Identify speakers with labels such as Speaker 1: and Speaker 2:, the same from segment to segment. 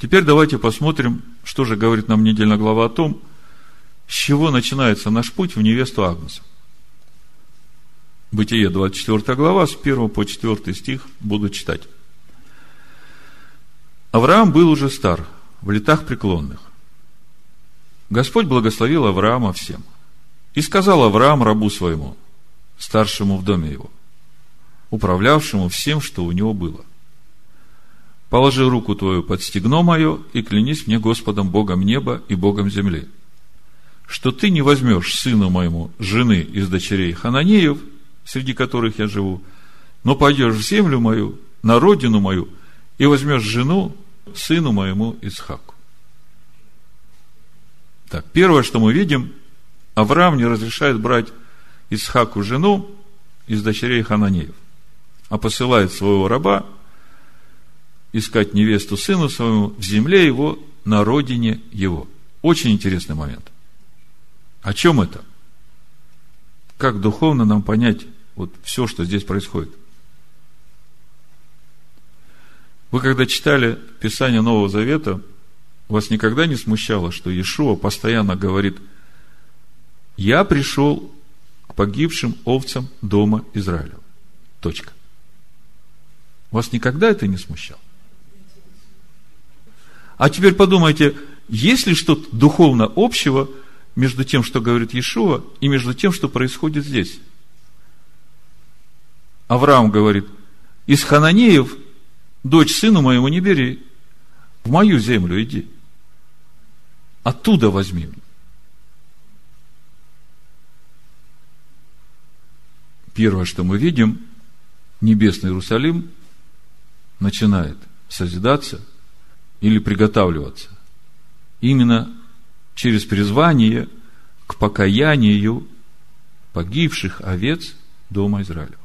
Speaker 1: Теперь давайте посмотрим, что же говорит нам недельная глава о том, с чего начинается наш путь в невесту Агнца. Бытие, 24 глава, с 1 по 4 стих буду читать. Авраам был уже стар, в летах преклонных. Господь благословил Авраама всем. И сказал Авраам рабу своему, старшему в доме его, управлявшему всем, что у него было. Положи руку твою под стегно мое и клянись мне Господом Богом неба и Богом земли, что ты не возьмешь сыну моему жены из дочерей Хананеев, среди которых я живу, но пойдешь в землю мою, на родину мою, и возьмешь жену сыну моему Исхаку. Так, первое, что мы видим, Авраам не разрешает брать Исхаку жену из дочерей Хананеев, а посылает своего раба искать невесту сыну своему в земле его, на родине его. Очень интересный момент. О чем это? Как духовно нам понять вот все, что здесь происходит? Вы когда читали Писание Нового Завета, вас никогда не смущало, что Иешуа постоянно говорит, я пришел к погибшим овцам дома Израиля. Точка. Вас никогда это не смущало? А теперь подумайте, есть ли что-то духовно общего между тем, что говорит Иешуа, и между тем, что происходит здесь? Авраам говорит, из Хананеев дочь сыну моему не бери, в мою землю иди. Оттуда возьми. Первое, что мы видим, небесный Иерусалим начинает созидаться или приготавливаться именно через призвание к покаянию погибших овец дома Израиля.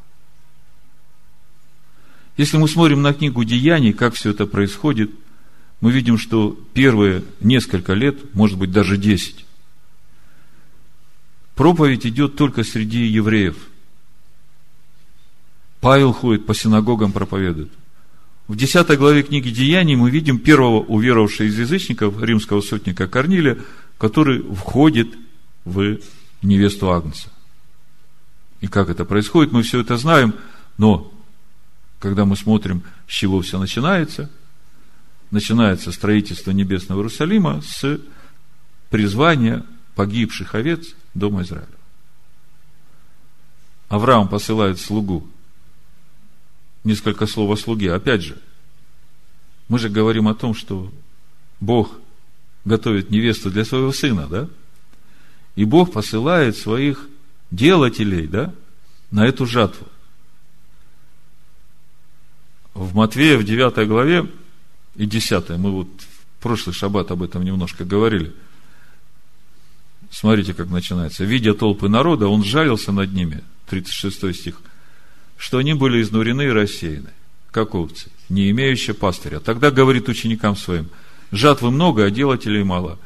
Speaker 1: Если мы смотрим на книгу Деяний, как все это происходит, мы видим, что первые несколько лет, может быть, даже десять, проповедь идет только среди евреев. Павел ходит по синагогам, проповедует. В 10 главе книги Деяний мы видим первого уверовавшего из язычников, римского сотника Корнилия, который входит в невесту Агнца. И как это происходит, мы все это знаем, но когда мы смотрим, с чего все начинается, начинается строительство Небесного Иерусалима с призвания погибших овец Дома Израиля. Авраам посылает слугу. Несколько слов о слуге. Опять же, мы же говорим о том, что Бог готовит невесту для своего сына, да? И Бог посылает своих делателей, да, на эту жатву в Матвея, в 9 главе и 10, мы вот в прошлый шаббат об этом немножко говорили. Смотрите, как начинается. Видя толпы народа, он жалился над ними, 36 стих, что они были изнурены и рассеяны, как овцы, не имеющие пастыря. Тогда говорит ученикам своим, жатвы много, а делателей мало.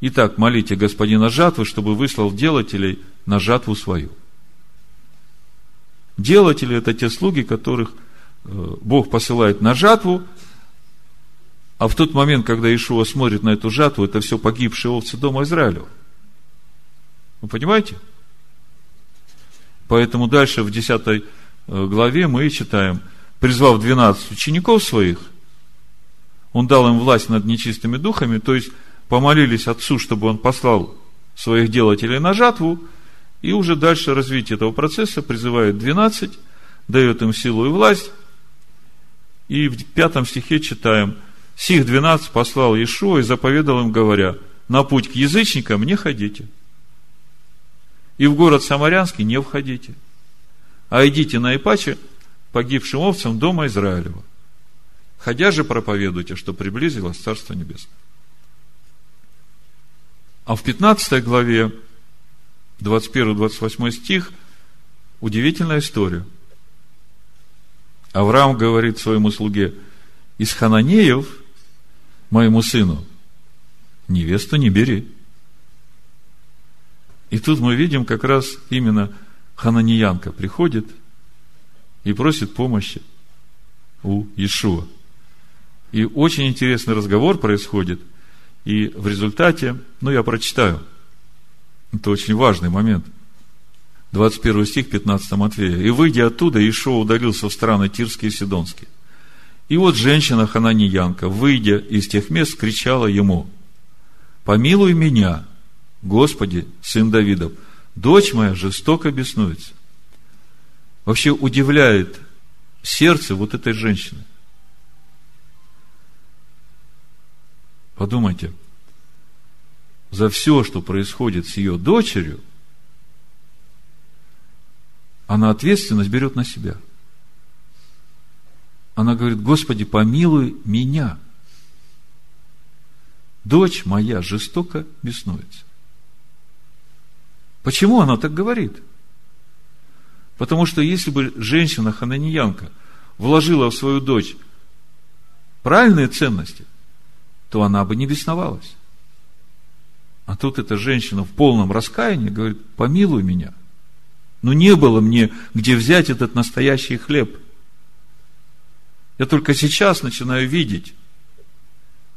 Speaker 1: Итак, молите господина жатвы, чтобы выслал делателей на жатву свою. Делатели – это те слуги, которых – Э, Бог посылает на жатву, а в тот момент, когда Ишуа смотрит на эту жатву, это все погибшие овцы дома Израилева. Вы понимаете? Поэтому дальше в 10 э, главе мы читаем, призвав 12 учеников своих, он дал им власть над нечистыми духами, то есть помолились Отцу, чтобы он послал своих делателей на жатву, и уже дальше развитие этого процесса призывает 12, дает им силу и власть, и в пятом стихе читаем, «Сих двенадцать послал Иешуа и заповедал им, говоря, на путь к язычникам не ходите, и в город Самарянский не входите, а идите на Ипаче погибшим овцам дома Израилева. Ходя же проповедуйте, что приблизилось Царство Небесное». А в 15 главе, 21-28 стих, удивительная история – Авраам говорит своему слуге, из Хананеев, моему сыну, невесту не бери. И тут мы видим как раз именно Хананиянка приходит и просит помощи у Иешуа. И очень интересный разговор происходит. И в результате, ну, я прочитаю. Это очень важный момент. 21 стих 15 Матфея. «И, выйдя оттуда, Ишо удалился в страны Тирские и Сидонские. И вот женщина Хананиянка, выйдя из тех мест, кричала ему, «Помилуй меня, Господи, сын Давидов, дочь моя жестоко беснуется». Вообще удивляет сердце вот этой женщины. Подумайте, за все, что происходит с ее дочерью, она ответственность берет на себя. Она говорит, Господи, помилуй меня. Дочь моя жестоко беснуется. Почему она так говорит? Потому что если бы женщина хананьянка вложила в свою дочь правильные ценности, то она бы не бесновалась. А тут эта женщина в полном раскаянии говорит, помилуй меня. Но не было мне, где взять этот настоящий хлеб. Я только сейчас начинаю видеть.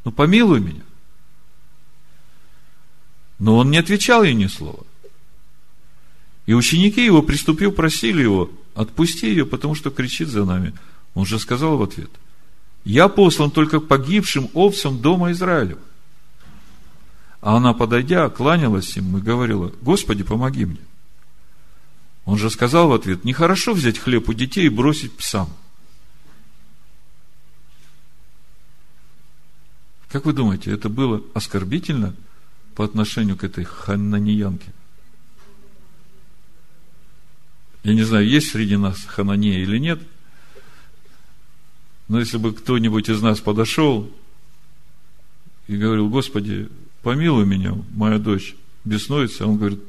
Speaker 1: Ну, помилуй меня. Но он не отвечал ей ни слова. И ученики его, приступив, просили его, отпусти ее, потому что кричит за нами. Он же сказал в ответ, я послан только погибшим овцам дома Израилю. А она, подойдя, кланялась им и говорила, Господи, помоги мне. Он же сказал в ответ, нехорошо взять хлеб у детей и бросить псам. Как вы думаете, это было оскорбительно по отношению к этой хананиянке? Я не знаю, есть среди нас ханания или нет, но если бы кто-нибудь из нас подошел и говорил, Господи, помилуй меня, моя дочь беснуется, он говорит,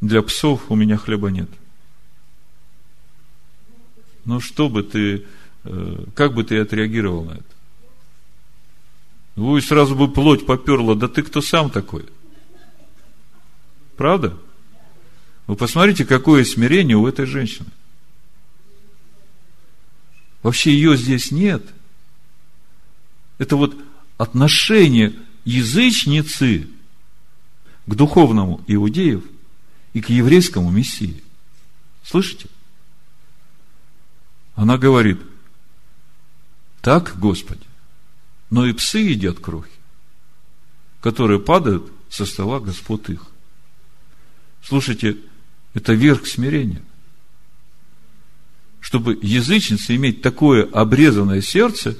Speaker 1: для псов у меня хлеба нет. Ну, что бы ты, э, как бы ты отреагировал на это? Вы сразу бы плоть поперла, да ты кто сам такой? Правда? Вы посмотрите, какое смирение у этой женщины. Вообще ее здесь нет. Это вот отношение язычницы к духовному иудеев и к еврейскому мессии. Слышите? Она говорит, так, Господи, но и псы едят крохи, которые падают со стола Господ их. Слушайте, это верх смирения. Чтобы язычница иметь такое обрезанное сердце,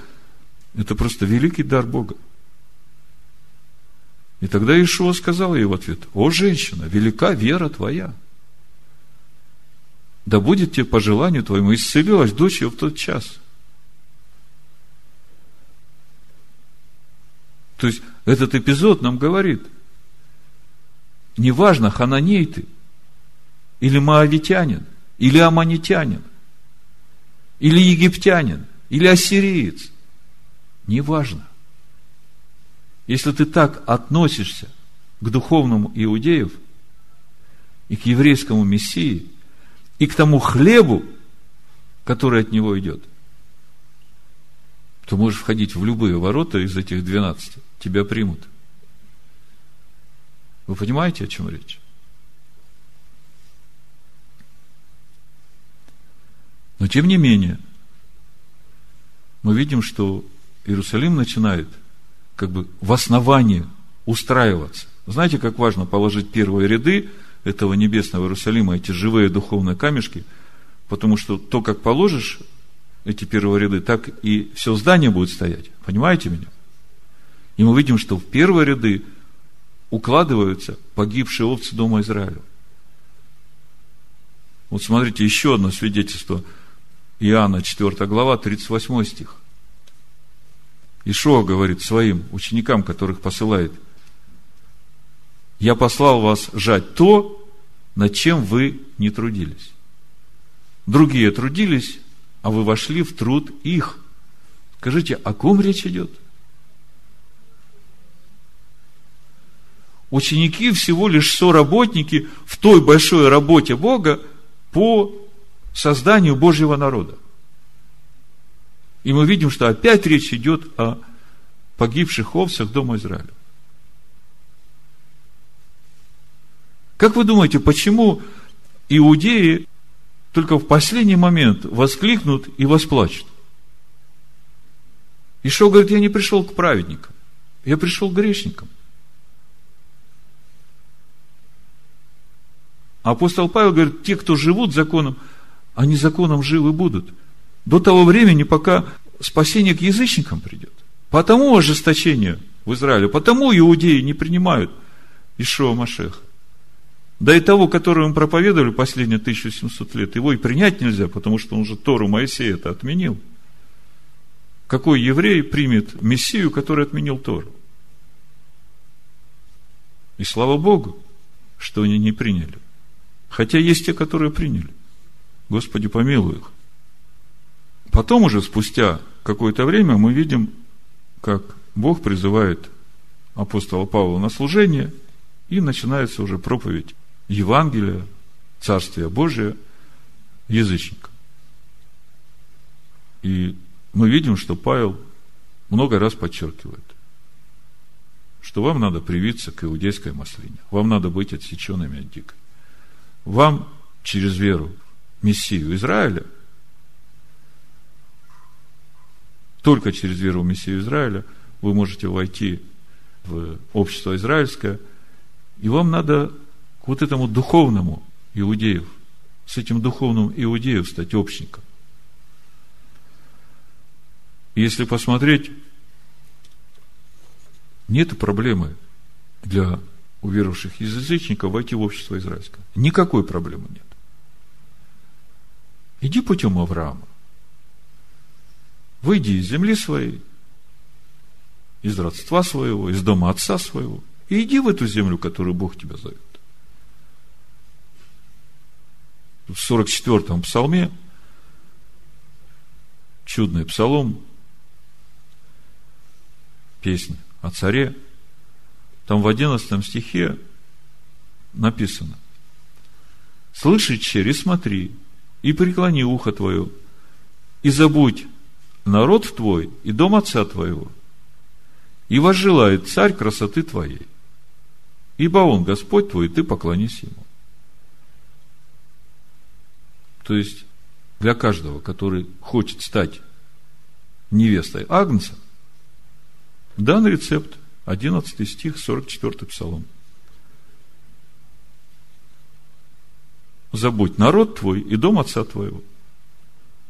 Speaker 1: это просто великий дар Бога. И тогда Ишуа сказал ей в ответ, «О, женщина, велика вера твоя! Да будет тебе по желанию твоему, исцелилась дочь ее в тот час». То есть, этот эпизод нам говорит, неважно, хананей ты – или моавитянин, или аманитянин, или египтянин, или ассириец. Неважно. Если ты так относишься к духовному иудеев и к еврейскому мессии, и к тому хлебу, который от него идет, то можешь входить в любые ворота из этих двенадцати, тебя примут. Вы понимаете, о чем речь? Но тем не менее, мы видим, что Иерусалим начинает как бы в основании устраиваться. Знаете, как важно положить первые ряды этого небесного Иерусалима, эти живые духовные камешки, потому что то, как положишь эти первые ряды, так и все здание будет стоять. Понимаете меня? И мы видим, что в первые ряды укладываются погибшие овцы дома Израиля. Вот смотрите, еще одно свидетельство – Иоанна 4 глава, 38 стих. Ишуа говорит своим ученикам, которых посылает, «Я послал вас жать то, над чем вы не трудились. Другие трудились, а вы вошли в труд их». Скажите, о ком речь идет? Ученики всего лишь соработники в той большой работе Бога по созданию Божьего народа. И мы видим, что опять речь идет о погибших овцах дома Израиля. Как вы думаете, почему иудеи только в последний момент воскликнут и восплачут? Ишо говорит, я не пришел к праведникам, я пришел к грешникам. Апостол Павел говорит, те, кто живут законом, они законом живы будут. До того времени, пока спасение к язычникам придет. Потому ожесточение в Израиле, потому иудеи не принимают Ишуа Машеха. Да и того, которого им проповедовали последние 1700 лет, его и принять нельзя, потому что он же Тору Моисея это отменил. Какой еврей примет Мессию, который отменил Тору? И слава Богу, что они не приняли. Хотя есть те, которые приняли. Господи, помилуй их. Потом уже, спустя какое-то время, мы видим, как Бог призывает апостола Павла на служение, и начинается уже проповедь Евангелия, Царствия Божия язычникам. И мы видим, что Павел много раз подчеркивает, что вам надо привиться к иудейской маслине, вам надо быть отсеченными от дикой. Вам через веру Мессию Израиля, только через веру в Мессию Израиля вы можете войти в общество израильское, и вам надо к вот этому духовному иудеев, с этим духовным иудеем стать общником. Если посмотреть, нет проблемы для уверовавших язычников войти в общество израильское. Никакой проблемы нет. Иди путем Авраама. Выйди из земли своей, из родства своего, из дома отца своего, и иди в эту землю, которую Бог тебя зовет. В 44-м псалме, чудный псалом, песня о царе, там в 11 стихе написано, «Слыши, черри, смотри, и преклони ухо твое, и забудь народ твой и дом отца твоего, и возжелает царь красоты твоей, ибо он Господь твой, и ты поклонись ему». То есть, для каждого, который хочет стать невестой Агнца, дан рецепт, 11 стих, 44 псалом. Забудь народ твой и дом отца твоего.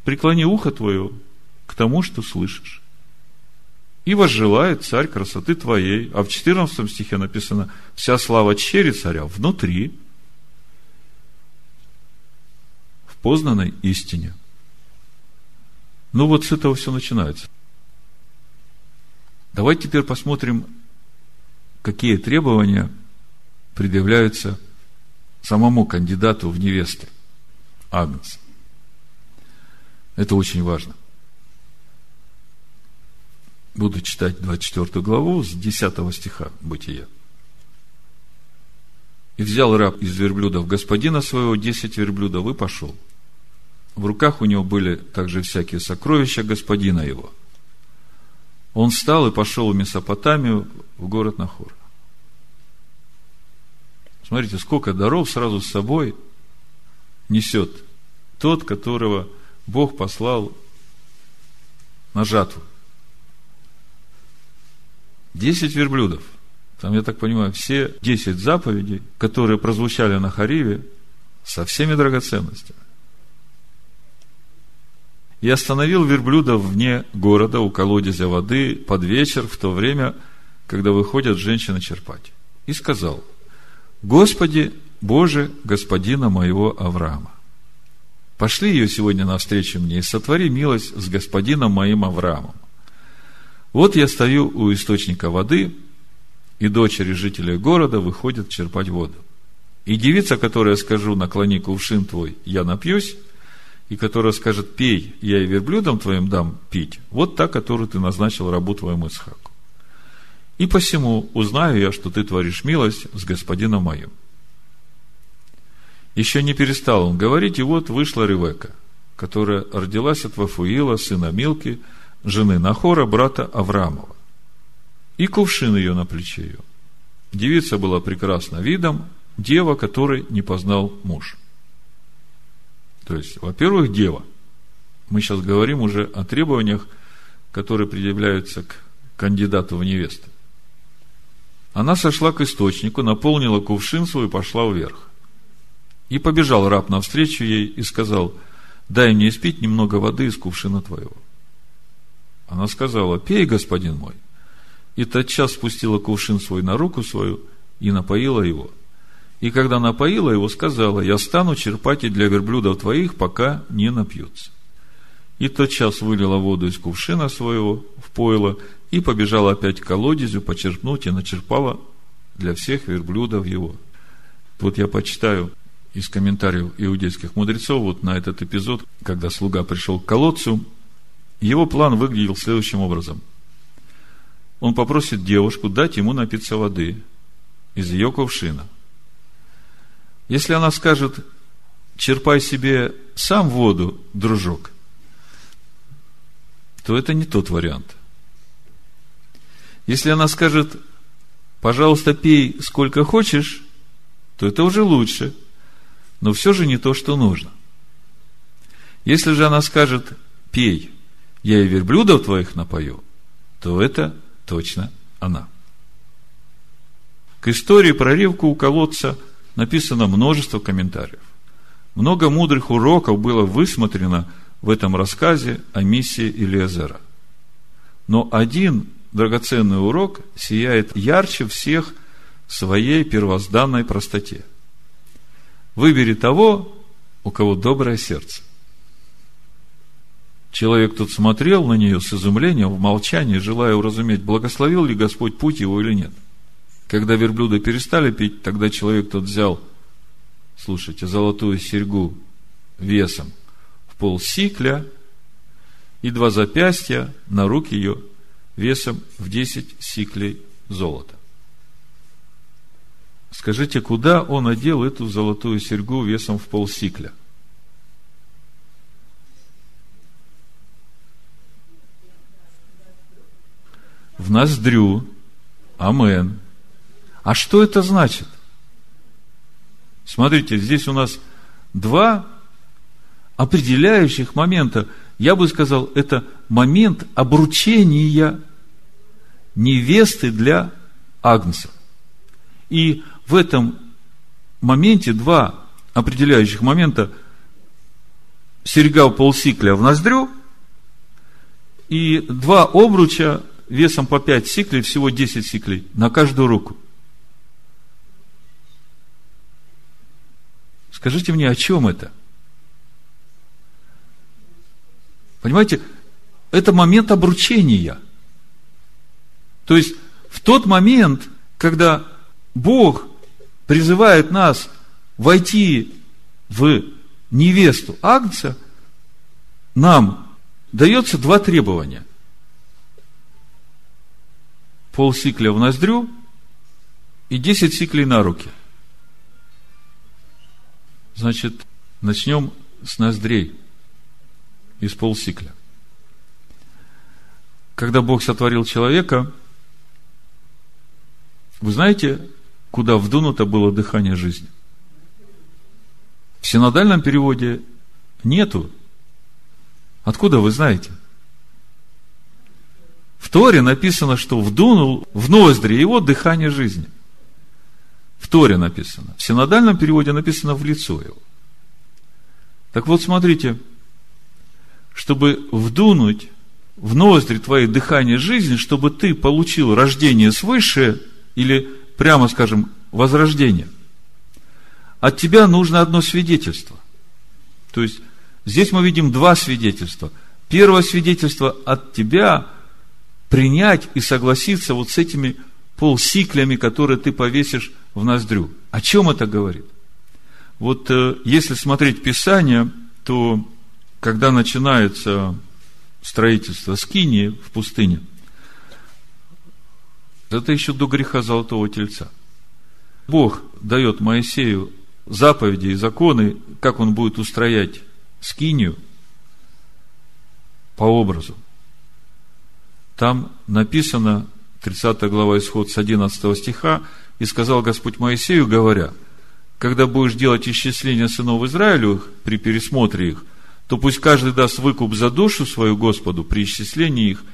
Speaker 1: Преклони ухо твое к тому, что слышишь. И возжелает царь красоты твоей. А в 14 стихе написано, вся слава чери царя внутри, познанной истине. Ну вот с этого все начинается. Давайте теперь посмотрим, какие требования предъявляются самому кандидату в невесты, Агнец. Это очень важно. Буду читать 24 главу с 10 стиха Бытия. И взял раб из верблюдов господина своего десять верблюдов и пошел. В руках у него были также всякие сокровища господина его. Он встал и пошел в Месопотамию, в город Нахор. Смотрите, сколько даров сразу с собой несет тот, которого Бог послал на жатву. Десять верблюдов. Там, я так понимаю, все десять заповедей, которые прозвучали на Хариве, со всеми драгоценностями и остановил верблюда вне города у колодезя воды под вечер в то время, когда выходят женщины черпать. И сказал, Господи, Боже, господина моего Авраама, пошли ее сегодня навстречу мне и сотвори милость с господином моим Авраамом. Вот я стою у источника воды, и дочери жителей города выходят черпать воду. И девица, которая скажу, наклони кувшин твой, я напьюсь, и которая скажет, пей, я и верблюдам твоим дам пить, вот та, которую ты назначил рабу твоему Исхаку. И посему узнаю я, что ты творишь милость с господином моим. Еще не перестал он говорить, и вот вышла Ревека, которая родилась от Вафуила, сына Милки, жены Нахора, брата Авраамова. И кувшин ее на плече ее. Девица была прекрасна видом, дева, которой не познал муж. То есть, во-первых, дева. Мы сейчас говорим уже о требованиях, которые предъявляются к кандидату в невесты. Она сошла к источнику, наполнила кувшин свой и пошла вверх. И побежал раб навстречу ей и сказал, дай мне испить немного воды из кувшина твоего. Она сказала, пей, господин мой. И тотчас спустила кувшин свой на руку свою и напоила его. И когда напоила его, сказала, я стану черпать и для верблюдов твоих, пока не напьются. И тотчас вылила воду из кувшина своего в пойло и побежала опять к колодезю почерпнуть и начерпала для всех верблюдов его. Вот я почитаю из комментариев иудейских мудрецов вот на этот эпизод, когда слуга пришел к колодцу, его план выглядел следующим образом. Он попросит девушку дать ему напиться воды из ее кувшина. Если она скажет, черпай себе сам воду, дружок, то это не тот вариант. Если она скажет, пожалуйста, пей сколько хочешь, то это уже лучше, но все же не то, что нужно. Если же она скажет, пей, я и верблюдов твоих напою, то это точно она. К истории про Ривку у колодца написано множество комментариев. Много мудрых уроков было высмотрено в этом рассказе о миссии Илиазера. Но один драгоценный урок сияет ярче всех в своей первозданной простоте. Выбери того, у кого доброе сердце. Человек тут смотрел на нее с изумлением, в молчании, желая уразуметь, благословил ли Господь путь его или нет. Когда верблюда перестали пить, тогда человек тот взял, слушайте, золотую серьгу весом пол сикля и два запястья на руки ее весом в 10 сиклей золота. Скажите, куда он одел эту золотую серьгу весом в пол сикля? В ноздрю. Амен. А что это значит? Смотрите, здесь у нас два определяющих момента, я бы сказал, это момент обручения невесты для Агнца. И в этом моменте два определяющих момента серьга полсикля в ноздрю и два обруча весом по 5 сиклей, всего 10 сиклей на каждую руку. Скажите мне, о чем это? Понимаете, это момент обручения. То есть, в тот момент, когда Бог призывает нас войти в невесту Агнца, нам дается два требования. Пол сикля в ноздрю и 10 сиклей на руки. Значит, начнем с ноздрей – из полсикля. Когда Бог сотворил человека, вы знаете, куда вдунуто было дыхание жизни? В синодальном переводе нету. Откуда вы знаете? В Торе написано, что вдунул в ноздри его дыхание жизни. В Торе написано. В синодальном переводе написано в лицо его. Так вот, смотрите, чтобы вдунуть в ноздри твои дыхание жизни, чтобы ты получил рождение свыше или, прямо скажем, возрождение. От тебя нужно одно свидетельство. То есть, здесь мы видим два свидетельства. Первое свидетельство от тебя принять и согласиться вот с этими полсиклями, которые ты повесишь в ноздрю. О чем это говорит? Вот э, если смотреть Писание, то когда начинается строительство скинии в пустыне, это еще до греха Золотого Тельца. Бог дает Моисею заповеди и законы, как он будет устроять скинию по образу. Там написано, 30 глава Исход с 11 стиха, «И сказал Господь Моисею, говоря, когда будешь делать исчисление сынов Израилевых при пересмотре их, то пусть каждый даст выкуп за душу свою Господу при исчислении их,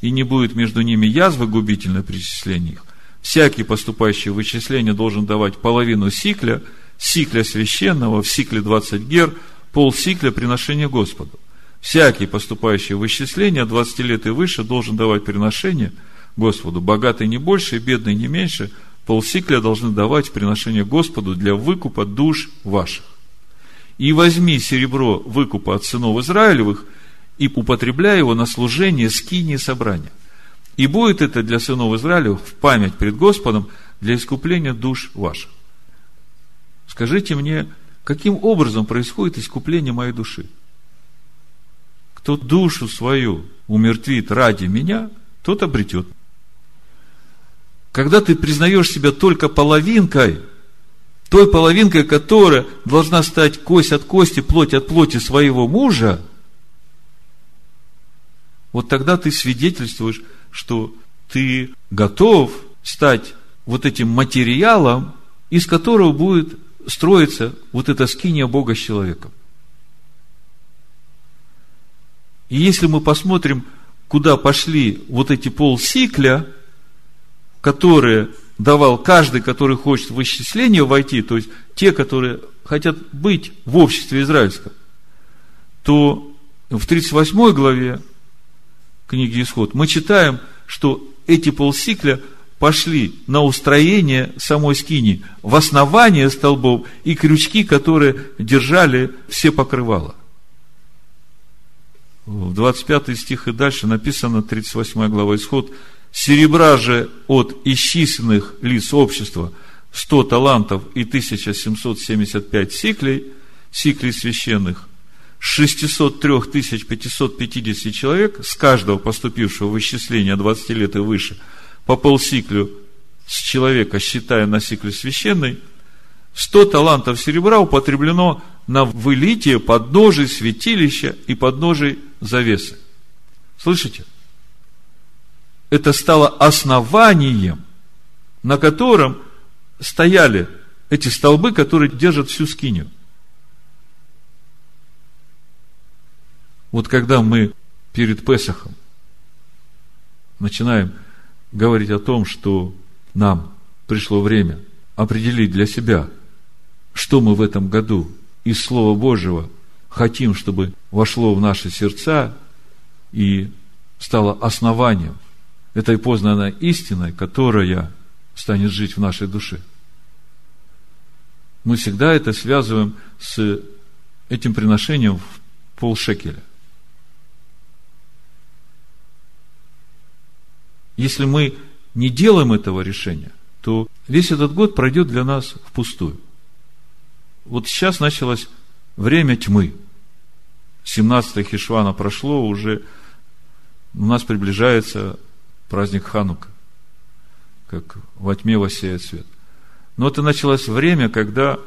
Speaker 1: и не будет между ними язвы губительной при исчислении их. Всякий, поступающий в вычисление, должен давать половину сикля, сикля священного, в сикле 20 гер, пол сикля приношения Господу. Всякий, поступающий в вычисление 20 лет и выше, должен давать приношение Господу. Богатый не больше, бедный не меньше. Полсикля должны давать приношение Господу для выкупа душ ваших. И возьми серебро выкупа от сынов Израилевых и употребляй его на служение скинии собрания. И будет это для сынов Израилевых в память пред Господом для искупления душ ваших. Скажите мне, каким образом происходит искупление моей души? Кто душу свою умертвит ради меня, тот обретет. Когда ты признаешь себя только половинкой, той половинкой, которая должна стать кость от кости, плоть от плоти своего мужа, вот тогда ты свидетельствуешь, что ты готов стать вот этим материалом, из которого будет строиться вот эта скиния Бога с человеком. И если мы посмотрим, куда пошли вот эти полсикля, которые давал каждый, который хочет в исчисление войти, то есть те, которые хотят быть в обществе израильском, то в 38 главе книги Исход мы читаем, что эти полсикля пошли на устроение самой скини, в основание столбов и крючки, которые держали все покрывала. В 25 стих и дальше написано, 38 глава Исход, «Серебра же от исчисленных лиц общества 100 талантов и 1775 сиклей, сиклей священных, 603 550 человек, с каждого поступившего в исчисление 20 лет и выше, по полсиклю с человека, считая на сикле священный, 100 талантов серебра употреблено на вылитие подножий святилища и подножий завесы. Слышите? Это стало основанием, на котором стояли эти столбы, которые держат всю скинию. Вот когда мы перед Песохом начинаем говорить о том, что нам пришло время определить для себя, что мы в этом году из Слова Божьего хотим, чтобы вошло в наши сердца и стало основанием этой познанной истиной, которая станет жить в нашей душе. Мы всегда это связываем с этим приношением в полшекеля. Если мы не делаем этого решения, то весь этот год пройдет для нас впустую вот сейчас началось время тьмы. 17 Хишвана прошло, уже у нас приближается праздник Ханука, как во тьме воссеет свет. Но это началось время, когда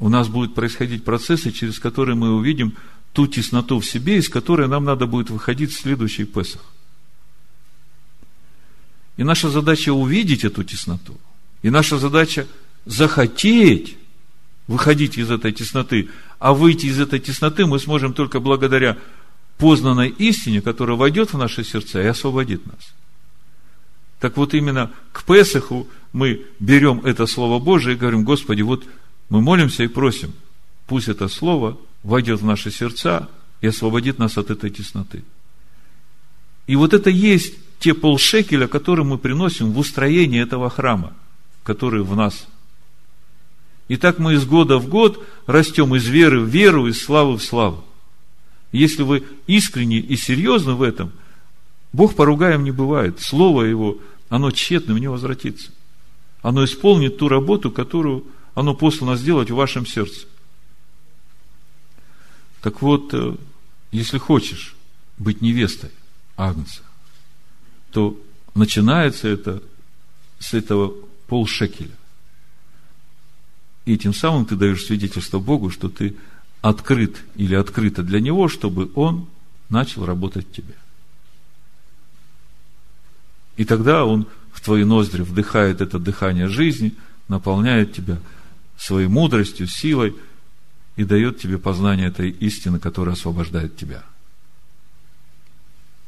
Speaker 1: у нас будут происходить процессы, через которые мы увидим ту тесноту в себе, из которой нам надо будет выходить в следующий Песах. И наша задача увидеть эту тесноту. И наша задача захотеть выходить из этой тесноты. А выйти из этой тесноты мы сможем только благодаря познанной истине, которая войдет в наши сердца и освободит нас. Так вот именно к Песаху мы берем это Слово Божие и говорим, Господи, вот мы молимся и просим, пусть это Слово войдет в наши сердца и освободит нас от этой тесноты. И вот это есть те полшекеля, которые мы приносим в устроение этого храма, который в нас и так мы из года в год растем из веры в веру, из славы в славу. Если вы искренне и серьезны в этом, Бог поругаем не бывает. Слово Его, оно тщетным не возвратится. Оно исполнит ту работу, которую оно послано сделать в вашем сердце. Так вот, э, если хочешь быть невестой Агнца, то начинается это с этого полшекеля. И тем самым ты даешь свидетельство Богу, что ты открыт или открыта для Него, чтобы Он начал работать в тебе. И тогда Он в твои ноздри вдыхает это дыхание жизни, наполняет тебя своей мудростью, силой и дает тебе познание этой истины, которая освобождает тебя.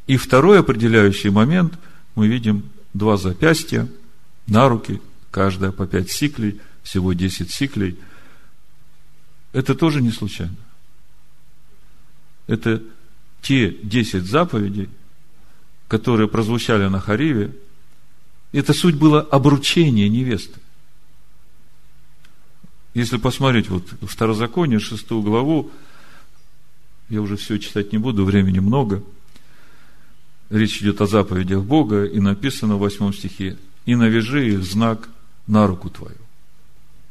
Speaker 1: И второй определяющий момент, мы видим два запястья на руки, каждая по пять сиклей, всего десять сиклей. Это тоже не случайно. Это те десять заповедей, которые прозвучали на Хариве, это суть было обручение невесты. Если посмотреть вот в Второзаконие, шестую главу, я уже все читать не буду, времени много. Речь идет о заповедях Бога, и написано в восьмом стихе, «И навяжи знак на руку твою».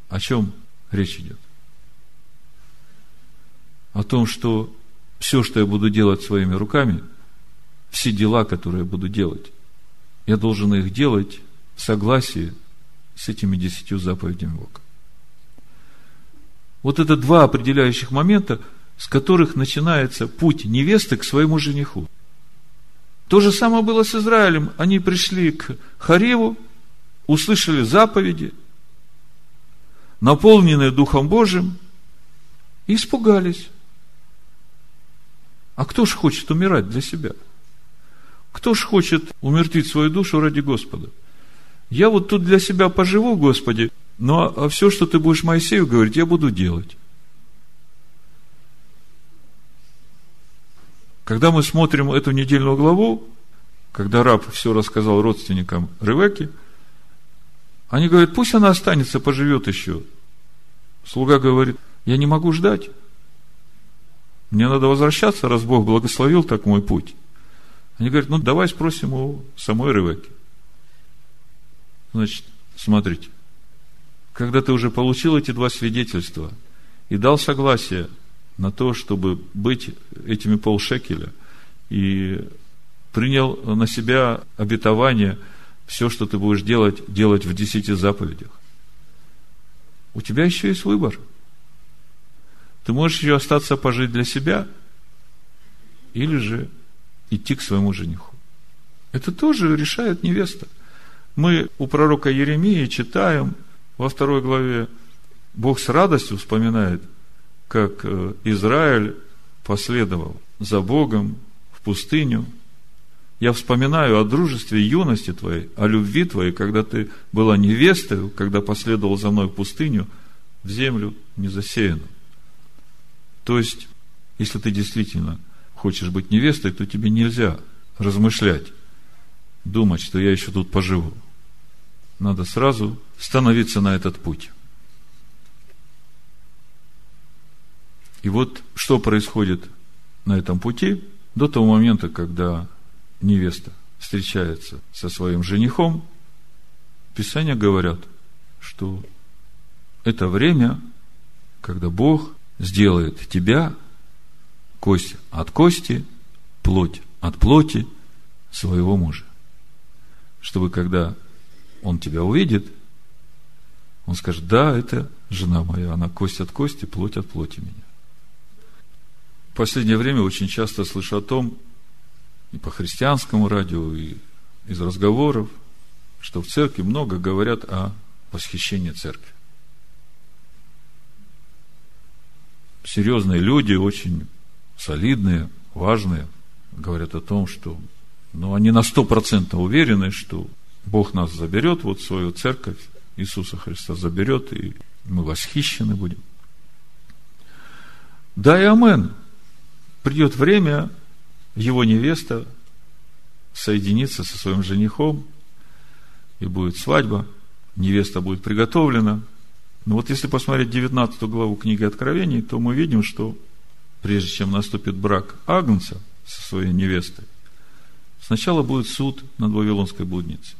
Speaker 1: О чем речь идет? О том, что все, что я буду делать своими руками, все дела, которые я буду делать, я должен их делать в согласии с этими десятью заповедями Бога. Вот это два определяющих момента, с которых начинается путь невесты к своему жениху. То же самое было с Израилем. Они пришли к Хареву, услышали заповеди, наполненные Духом Божьим, и испугались. А кто ж хочет умирать для себя? Кто ж хочет умертвить свою душу ради Господа? Я вот тут для себя поживу, Господи, но а все, что ты будешь Моисею говорить, я буду делать. Когда мы смотрим эту недельную главу, когда раб все рассказал родственникам Ревеки, они говорят, пусть она останется, поживет еще. Слуга говорит, я не могу ждать. Мне надо возвращаться, раз Бог благословил так мой путь. Они говорят, ну давай спросим у самой Ревеки. Значит, смотрите, когда ты уже получил эти два свидетельства и дал согласие на то, чтобы быть этими полшекеля, и принял на себя обетование все, что ты будешь делать, делать в десяти заповедях. У тебя еще есть выбор. Ты можешь еще остаться пожить для себя, или же идти к своему жениху. Это тоже решает невеста. Мы у пророка Еремии читаем во второй главе, Бог с радостью вспоминает, как э, Израиль последовал за Богом в пустыню. Я вспоминаю о дружестве юности твоей, о любви твоей, когда ты была невестой, когда последовал за мной в пустыню, в землю незасеянную. То есть, если ты действительно хочешь быть невестой, то тебе нельзя размышлять, думать, что я еще тут поживу. Надо сразу становиться на этот путь. И вот что происходит на этом пути до того момента, когда невеста встречается со своим женихом, Писания говорят, что это время, когда Бог сделает тебя кость от кости, плоть от плоти своего мужа. Чтобы когда он тебя увидит, он скажет, да, это жена моя, она кость от кости, плоть от плоти меня. Последнее время очень часто слышу о том, и по христианскому радио, и из разговоров, что в церкви много говорят о восхищении церкви. Серьезные люди, очень солидные, важные, говорят о том, что ну, они на сто процентов уверены, что Бог нас заберет, вот свою церковь Иисуса Христа заберет, и мы восхищены будем. Да и амен. Придет время, его невеста соединится со своим женихом, и будет свадьба, невеста будет приготовлена. Но вот если посмотреть 19 главу книги Откровений, то мы видим, что прежде чем наступит брак Агнца со своей невестой, сначала будет суд над Вавилонской блудницей.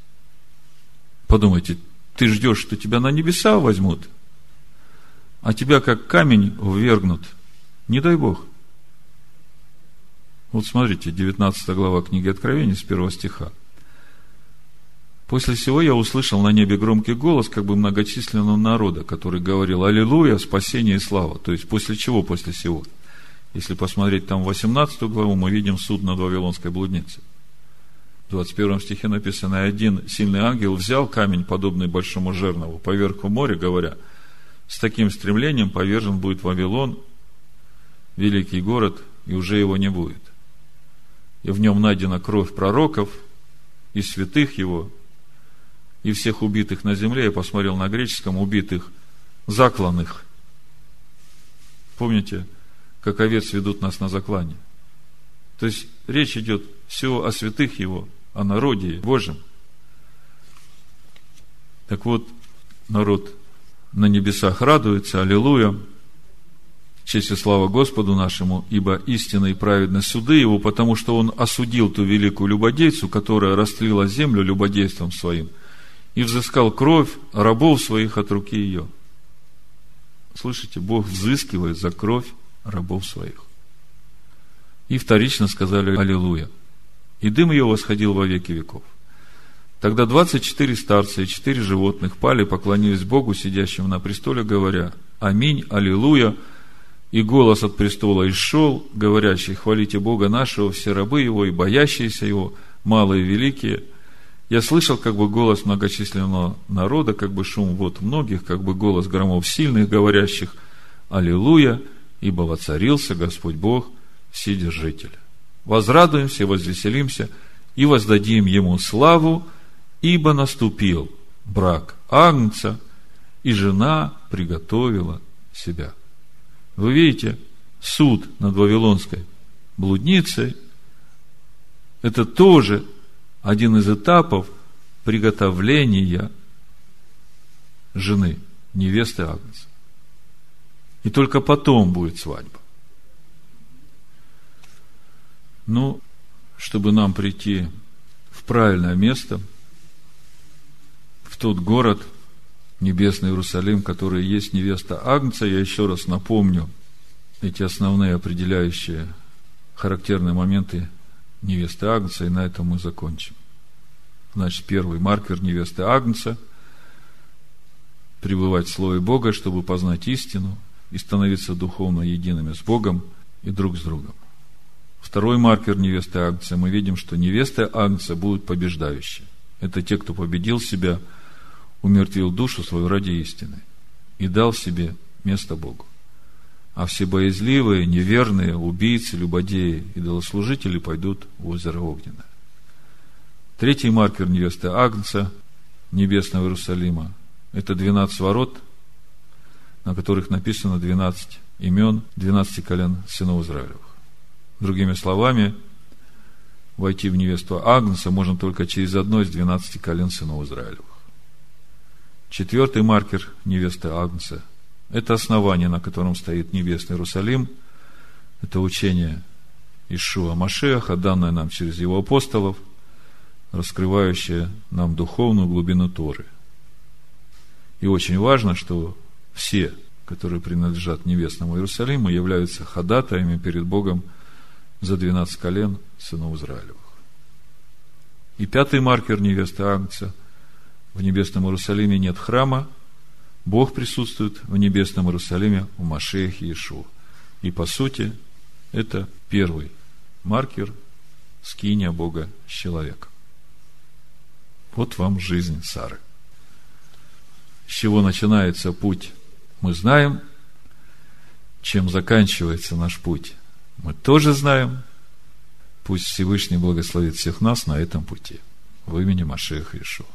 Speaker 1: Подумайте, ты ждешь, что тебя на небеса возьмут, а тебя как камень ввергнут. Не дай Бог. Вот смотрите, 19 глава книги Откровений с первого стиха. После всего я услышал на небе громкий голос, как бы многочисленного народа, который говорил «Аллилуйя, спасение и слава». То есть, после чего после всего? Если посмотреть там 18 главу, мы видим суд над Вавилонской блудницей. В 21 стихе написано, один сильный ангел взял камень, подобный большому жернову, поверх в море, говоря, с таким стремлением повержен будет Вавилон, великий город, и уже его не будет. И в нем найдена кровь пророков и святых его, и всех убитых на земле. Я посмотрел на греческом, убитых, закланных. Помните, как овец ведут нас на заклане? То есть, речь идет все о святых его, о народе Божьем. Так вот, народ на небесах радуется, аллилуйя. Честь и слава Господу нашему, ибо истинно и праведно суды его, потому что он осудил ту великую любодейцу, которая растлила землю любодейством своим, и взыскал кровь рабов своих от руки ее. Слышите, Бог взыскивает за кровь рабов своих. И вторично сказали Аллилуйя. И дым ее восходил во веки веков. Тогда двадцать четыре старца и четыре животных пали, поклонились Богу, сидящему на престоле, говоря, Аминь, Аллилуйя. И голос от престола исшел, говорящий, хвалите Бога нашего, все рабы Его и боящиеся Его, малые и великие. Я слышал как бы голос многочисленного народа, как бы шум вот многих, как бы голос громов сильных, говорящих, Аллилуйя, ибо воцарился Господь Бог, Вседержитель. Возрадуемся, возвеселимся и воздадим Ему славу, ибо наступил брак Агнца, и жена приготовила себя. Вы видите, суд над Вавилонской блудницей – это тоже один из этапов приготовления жены, невесты Агнца. И только потом будет свадьба. Ну, чтобы нам прийти в правильное место, в тот город, небесный Иерусалим, который есть невеста Агнца, я еще раз напомню эти основные определяющие характерные моменты невесты Агнца, и на этом мы закончим. Значит, первый маркер невесты Агнца – пребывать в Слове Бога, чтобы познать истину – и становиться духовно едиными с Богом и друг с другом. Второй маркер невесты Агнца. Мы видим, что невесты Агнца будут побеждающие. Это те, кто победил себя, умертвил душу свою ради истины и дал себе место Богу. А все боязливые, неверные, убийцы, любодеи, идолослужители пойдут в озеро Огненное. Третий маркер невесты Агнца, небесного Иерусалима, это 12 ворот, на которых написано 12 имен 12 колен сынов Израилевых. Другими словами, войти в невесту Агнца можно только через одно из 12 колен сынов Израилевых. Четвертый маркер невесты Агнца – это основание, на котором стоит небесный Иерусалим. Это учение Ишуа Машеха, данное нам через его апостолов, раскрывающее нам духовную глубину Торы. И очень важно, что все, которые принадлежат небесному Иерусалиму, являются ходатаями перед Богом за 12 колен сынов Израилевых. И пятый маркер невесты Агнца. В небесном Иерусалиме нет храма, Бог присутствует в небесном Иерусалиме в Машехе Иешуа. И по сути, это первый маркер скиния Бога с человеком. Вот вам жизнь Сары. С чего начинается путь мы знаем, чем заканчивается наш путь. Мы тоже знаем. Пусть Всевышний благословит всех нас на этом пути. В имени Машеха Ишуа.